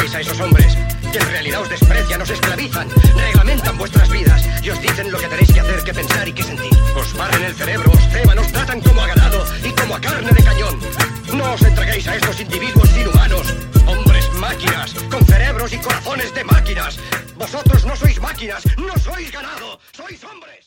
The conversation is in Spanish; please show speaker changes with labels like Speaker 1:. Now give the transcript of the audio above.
Speaker 1: a esos hombres que en realidad os desprecian, os esclavizan, reglamentan vuestras vidas y os dicen lo que tenéis que hacer, que pensar y que sentir. Os barren el cerebro, os ceban, os tratan como a ganado y como a carne de cañón. No os entreguéis a estos individuos inhumanos, hombres máquinas, con cerebros y corazones de máquinas. Vosotros no sois máquinas, no sois ganado, sois hombres.